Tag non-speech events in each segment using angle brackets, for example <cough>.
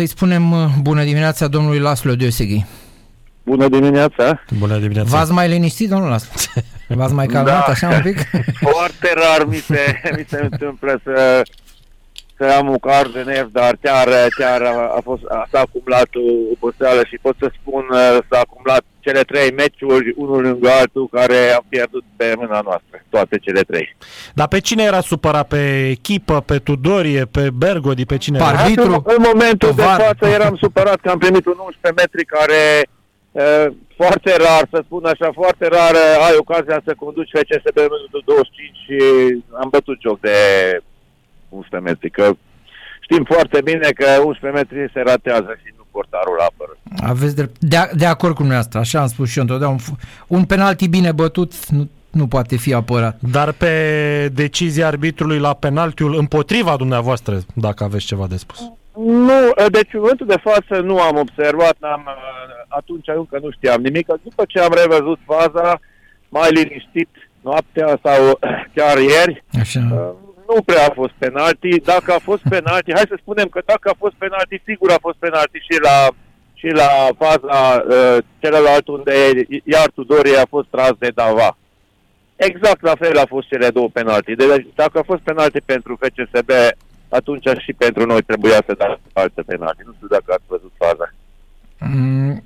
Îi spunem uh, bună dimineața domnului Laslo Deoseghi. Bună dimineața! Bună dimineața! V-ați mai liniștit, domnul Laslo? V-ați mai calmat da. așa un pic? <laughs> Foarte rar mi se, mi se întâmplă să, să am un car de nerv, dar chiar, chiar a, a fost, s-a acumulat o oboseală și pot să spun uh, s-a acumulat cele trei meciuri, unul lângă altul, care am pierdut pe mâna noastră, toate cele trei. Dar pe cine era supărat? Pe echipă, pe Tudorie, pe Bergodi, pe cine? Par- Arbitru, în, în momentul de var. față eram supărat că am primit un 11 metri care uh, foarte rar, să spun așa, foarte rar uh, ai ocazia să conduci FCSB în minutul 25 și am bătut joc de 11 metri, că știm foarte bine că 11 metri se ratează și nu portarul apără. Aveți drept. De, de acord cu dumneavoastră, așa am spus și eu întotdeauna. Un, f- un penalti bine bătut nu, nu poate fi apărat. Dar pe decizia arbitrului la penaltiul împotriva dumneavoastră, dacă aveți ceva de spus. Nu, deci în momentul de față nu am observat, n-am, atunci încă nu știam nimic. După ce am revăzut faza, mai liniștit noaptea sau <clears throat> chiar ieri, Așa. Uh, nu prea a fost penalti. Dacă a fost penalti, hai să spunem că dacă a fost penalti, sigur a fost penalti și la și la faza uh, celălalt unde iar Tudorie a fost tras de Dava. Exact la fel a fost cele două penalti. Deci dacă a fost penalti pentru FCSB, atunci și pentru noi trebuia să dăm alte penalti. Nu știu dacă ați văzut faza. Mm,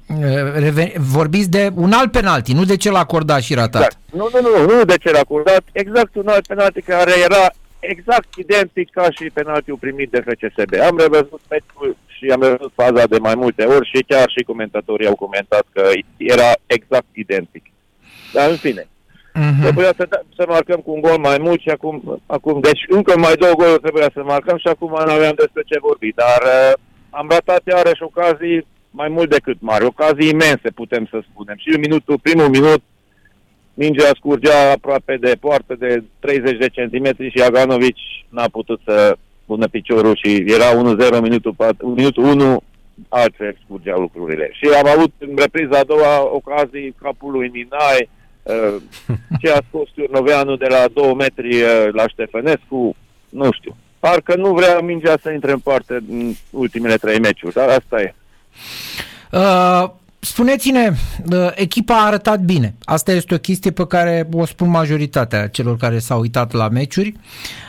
reve- vorbiți de un alt penalti, nu de cel acordat și ratat. Exact. Nu, nu, nu, nu de ce l-a acordat. Exact un alt penalti care era exact identic ca și penaltiul primit de FCSB. Am revăzut meciul și am revăzut faza de mai multe ori și chiar și comentatorii au comentat că era exact identic. Dar în fine, Mhm. Trebuia să, da- să marcăm cu un gol mai mult și acum, acum deci încă mai două goluri trebuia să marcăm și acum nu aveam despre ce vorbi. Dar uh, am ratat iarăși ocazii mai mult decât mari, ocazii imense putem să spunem. Și în minutul, primul minut, mingea scurgea aproape de poartă de 30 de centimetri și Aganovici n-a putut să pună piciorul și era 1-0 minutul, pat- minutul 1, altfel scurgeau lucrurile. Și am avut în repriza a doua ocazii capul lui Ninai, uh, ce a scos Turnoveanu de la 2 metri uh, la Ștefănescu, nu știu. Parcă nu vrea mingea să intre în parte în ultimele trei meciuri, dar asta e. Uh, spuneți-ne, uh, echipa a arătat bine. Asta este o chestie pe care o spun majoritatea celor care s-au uitat la meciuri.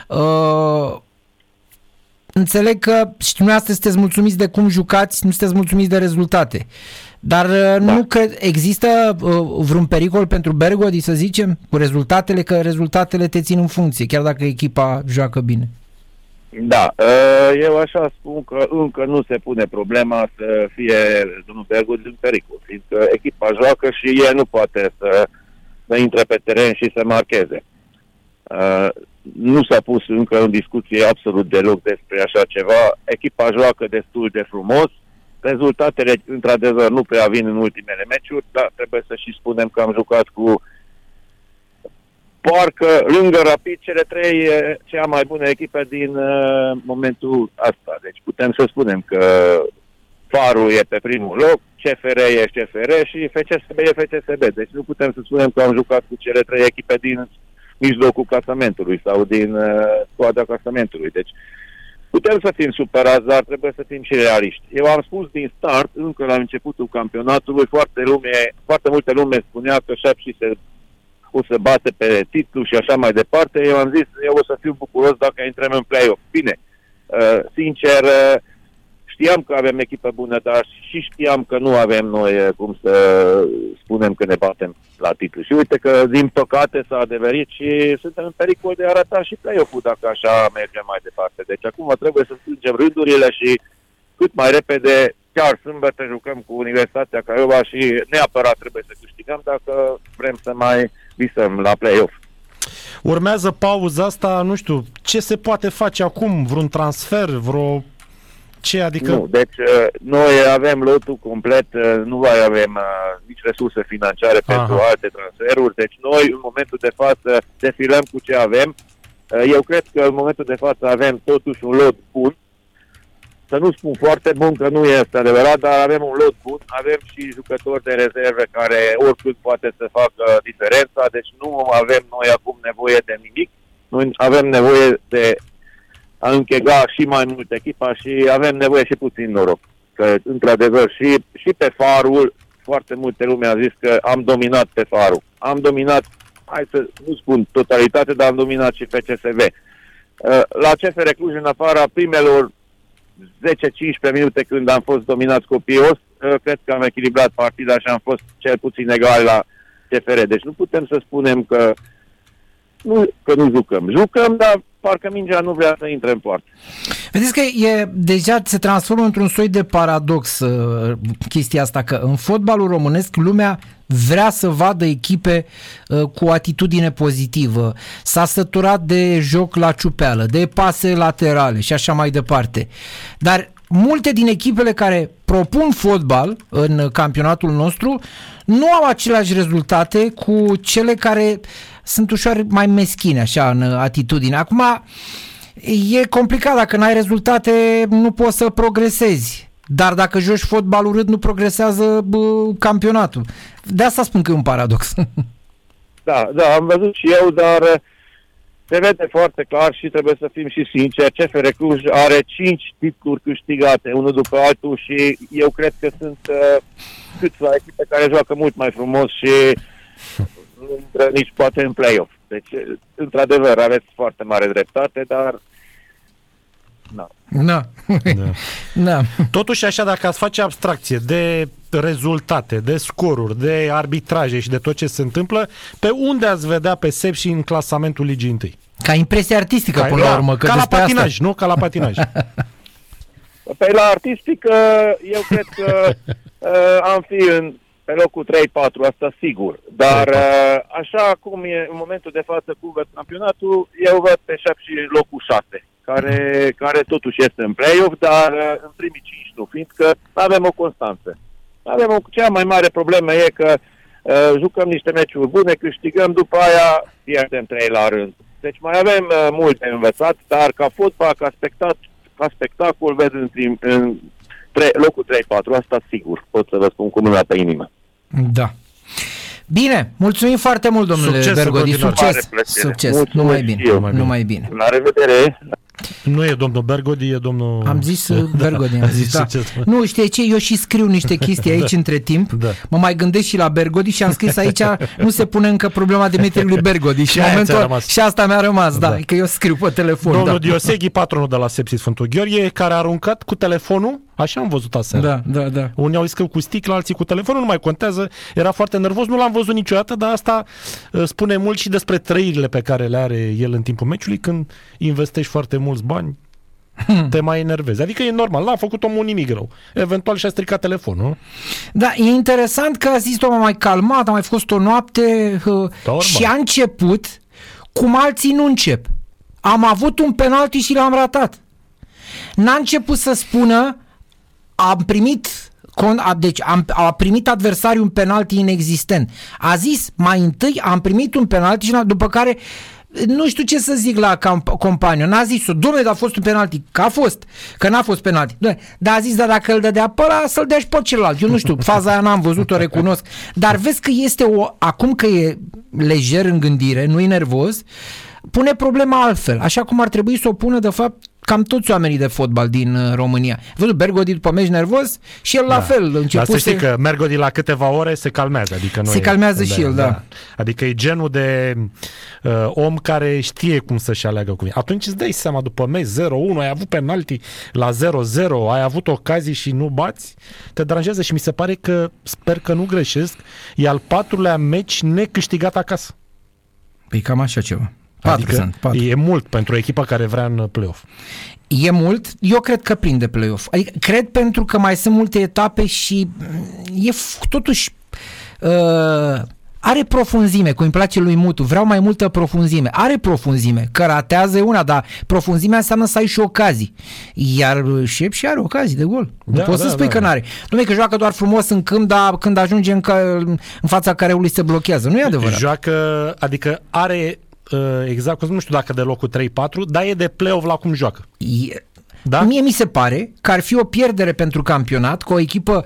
Uh, înțeleg că și dumneavoastră sunteți mulțumiți de cum jucați, nu sunteți mulțumiți de rezultate. Dar uh, nu că există uh, vreun pericol pentru Bergodi, să zicem, cu rezultatele, că rezultatele te țin în funcție, chiar dacă echipa joacă bine. Da, uh, eu așa spun că încă nu se pune problema să fie domnul Bergu din pericol, fiindcă echipa joacă și el nu poate să, să intre pe teren și să marcheze. Uh, nu s-a pus încă în discuție absolut deloc despre așa ceva. Echipa joacă destul de frumos. Rezultatele, într-adevăr, nu prea vin în ultimele meciuri, dar trebuie să și spunem că am jucat cu parcă lângă Rapid cele trei e cea mai bună echipă din uh, momentul ăsta. Deci putem să spunem că Farul e pe primul loc, CFR e CFR și FCSB e FCSB. Deci nu putem să spunem că am jucat cu cele trei echipe din mijlocul clasamentului sau din uh, squadra clasamentului. Deci putem să fim supărați, dar trebuie să fim și realiști. Eu am spus din start, încă la începutul campionatului, foarte, lume, foarte multe lume spunea că Șapși se o să bate pe titlu și așa mai departe. Eu am zis, eu o să fiu bucuros dacă intrăm în play-off. Bine, uh, sincer, uh, știam că avem echipă bună, dar și știam că nu avem noi uh, cum să spunem că ne batem la titlu. Și uite că, din păcate, s-a adeverit și suntem în pericol de a arăta și play-off-ul dacă așa mergem mai departe. Deci acum trebuie să strângem rândurile și cât mai repede, chiar sâmbătă, jucăm cu Universitatea Craiova și neapărat trebuie să câștigăm dacă vrem să mai visăm la play-off. Urmează pauza asta, nu știu, ce se poate face acum? Vreun transfer? Vreo... Ce? Adică... Nu, deci uh, noi avem lotul complet, uh, nu mai avem uh, nici resurse financiare Aha. pentru alte transferuri, deci noi în momentul de față defilăm cu ce avem. Uh, Eu cred că în momentul de față avem totuși un lot bun, să nu spun foarte bun, că nu este adevărat, dar avem un lot bun, avem și jucători de rezerve care oricând poate să facă diferența, deci nu avem noi acum nevoie de nimic, noi avem nevoie de a închega și mai mult echipa și avem nevoie și puțin noroc. că, într-adevăr, și, și pe farul, foarte multe lume a zis că am dominat pe farul. Am dominat, hai să nu spun totalitate, dar am dominat și FCSB. Uh, la CFR Cluj, în afara primelor 10-15 minute când am fost dominați copios, uh, cred că am echilibrat partida și am fost cel puțin egal la CFR. Deci nu putem să spunem că nu, că nu jucăm. Jucăm, dar parcă mingea nu vrea să intre în poartă. Vedeți că e, deja se transformă într-un soi de paradox uh, chestia asta, că în fotbalul românesc lumea vrea să vadă echipe uh, cu atitudine pozitivă, s-a săturat de joc la ciupeală, de pase laterale și așa mai departe. Dar multe din echipele care propun fotbal în campionatul nostru nu au aceleași rezultate cu cele care sunt ușor mai meschine așa în atitudine. Acum e complicat, dacă n-ai rezultate nu poți să progresezi. Dar dacă joci fotbal urât, nu progresează bă, campionatul. De asta spun că e un paradox. <laughs> Da, da, am văzut și eu, dar se vede foarte clar și trebuie să fim și sinceri. CFR Cluj are 5 titluri câștigate, unul după altul și eu cred că sunt uh, câțiva echipe care joacă mult mai frumos și <laughs> nu intră nici poate în play-off. Deci, într-adevăr, aveți foarte mare dreptate, dar Da. <laughs> Da. da. Totuși, așa, dacă ați face abstracție de rezultate, de scoruri, de arbitraje și de tot ce se întâmplă, pe unde ați vedea pe SEP și în clasamentul Ligii întâi? Ca impresie artistică, Ca, până la urmă. Că ca la despre patinaj, asta... nu? Ca la patinaj. <laughs> Pe la artistic, eu cred că <laughs> uh, am fi în, pe locul 3-4, asta sigur. Dar uh, așa cum e în momentul de față cu văd campionatul, eu văd pe 7 și locul 6, care, care totuși este în play-off, dar uh, în primii 5 nu, fiindcă nu avem o constanță. Avem o, cea mai mare problemă e că uh, jucăm niște meciuri bune, câștigăm, după aia pierdem 3 la rând. Deci mai avem uh, multe învățat, dar ca fotbal, ca, spectac- ca spectacol, văd în, prim, în tre- locul 3-4, asta sigur, pot să vă spun cu mâna pe inimă. Da. Bine, mulțumim foarte mult, domnule Succes în Bergodi. continuare. Mare Succes, plăcere. succes. Mulțumesc Numai și bine, eu. numai bine. La revedere! nu e domnul Bergodi, e domnul... Am zis uh, <laughs> Bergodi, am zis, da. succes. Nu, știi ce? Eu și scriu niște chestii <laughs> aici între timp. Da. Mă mai gândesc și la Bergodi și am scris aici, nu se pune încă problema Dimitriului Bergodi. Și, <laughs> Și în aia momentul, ți-a rămas. și asta mi-a rămas, da, Da. că eu scriu pe telefon. Domnul da. Dioseghi, patronul de la Sepsi Sfântul Gheorghe, care a aruncat cu telefonul, așa am văzut aseară. Da, da, da. Unii au zis că cu sticla, alții cu telefonul, nu mai contează. Era foarte nervos, nu l-am văzut niciodată, dar asta uh, spune mult și despre trăirile pe care le are el în timpul meciului, când investești foarte mulți bani, te mai enervezi. Adică e normal, l-a făcut omul nimic rău. Eventual și-a stricat telefonul. nu? Da, e interesant că a zis omul mai calmat, a mai fost o noapte uh, Da, și a început cum alții nu încep. Am avut un penalti și l-am ratat. N-a început să spună am primit con- a, deci am, a primit adversariul un penalti inexistent. A zis mai întâi am primit un penalti și n-a- după care nu știu ce să zic la camp- companiu. N-a zis-o, domnule, dar a fost un penalti. Că a fost, că n-a fost penalti. Dom'le, Dar a zis, dar dacă îl dădea pe ăla, să-l dea și pe celălalt. Eu nu știu, <laughs> faza aia n-am văzut-o, recunosc. Dar vezi că este o, acum că e lejer în gândire, nu e nervos, pune problema altfel. Așa cum ar trebui să o pună, de fapt, cam toți oamenii de fotbal din uh, România. Ai Văzut, Bergodi după meci nervos și el la fel. Dar Început să știi că Mergodi la câteva ore se calmează. Adică nu Se e, calmează și el, da. Adică e genul de uh, om care știe cum să-și aleagă cuvinte. Atunci îți dai seama, după meci 0-1, ai avut penalti la 0-0, ai avut ocazii și nu bați, te deranjează și mi se pare că, sper că nu greșesc, e al patrulea meci necâștigat acasă. Păi cam așa ceva. Patru adică sunt, patru. e mult pentru o echipă care vrea în play-off. E mult, eu cred că prinde play-off. Adică cred pentru că mai sunt multe etape și mm, e f- totuși uh, are profunzime, cum îmi place lui Mutu, vreau mai multă profunzime. Are profunzime, că ratează e una, dar profunzimea înseamnă să ai și ocazii. Iar Șep și are ocazii de gol. Nu Da, poți da, să spui da. că n-are. Nu că joacă doar frumos în câmp, dar când ajunge în, ca, în fața careului se blochează. Nu e adevărat. Joacă, adică are uh, exact, nu știu dacă de locul 3-4, dar e de play-off la cum joacă. E, Da? Mie mi se pare că ar fi o pierdere pentru campionat, că o echipă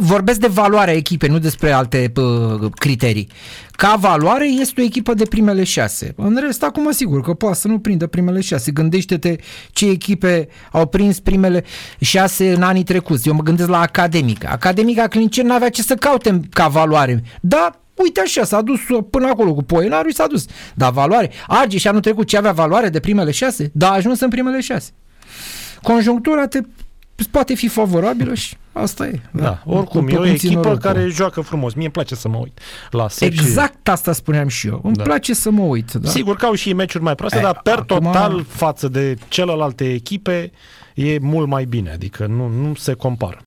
vorbesc de valoarea echipei, nu despre alte uh, criterii. Ca valoare este o echipă de primele șase. În rest, acum sigur că poate să nu prindă primele șase. Gândește-te ce echipe au prins primele șase în anii trecuți. Eu mă gândesc la Academica. Academica Clincen n-avea ce să caute ca valoare. Da, uite așa, s-a dus până acolo cu Poenaru și s-a dus. Dar valoare. Argeș anul trecut ce avea valoare de primele șase? Da, a ajuns în primele șase. Conjunctura te poate fi favorabilă și asta e. Da, da. oricum, e o echipă noroc, care joacă frumos. Mie îmi place să mă uit la SEC Exact și... asta spuneam și eu. Îmi da. place să mă uit. Da. Sigur că au și meciuri mai proaste, e, dar per acum... total față de celelalte echipe e mult mai bine. Adică nu, nu se compară.